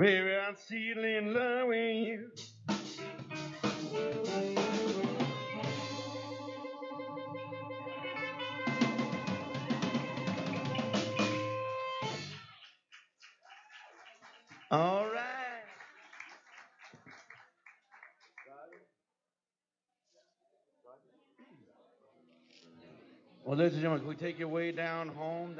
Baby, I'm still in love with you. All right. Well, ladies and gentlemen, we take your way down home. Down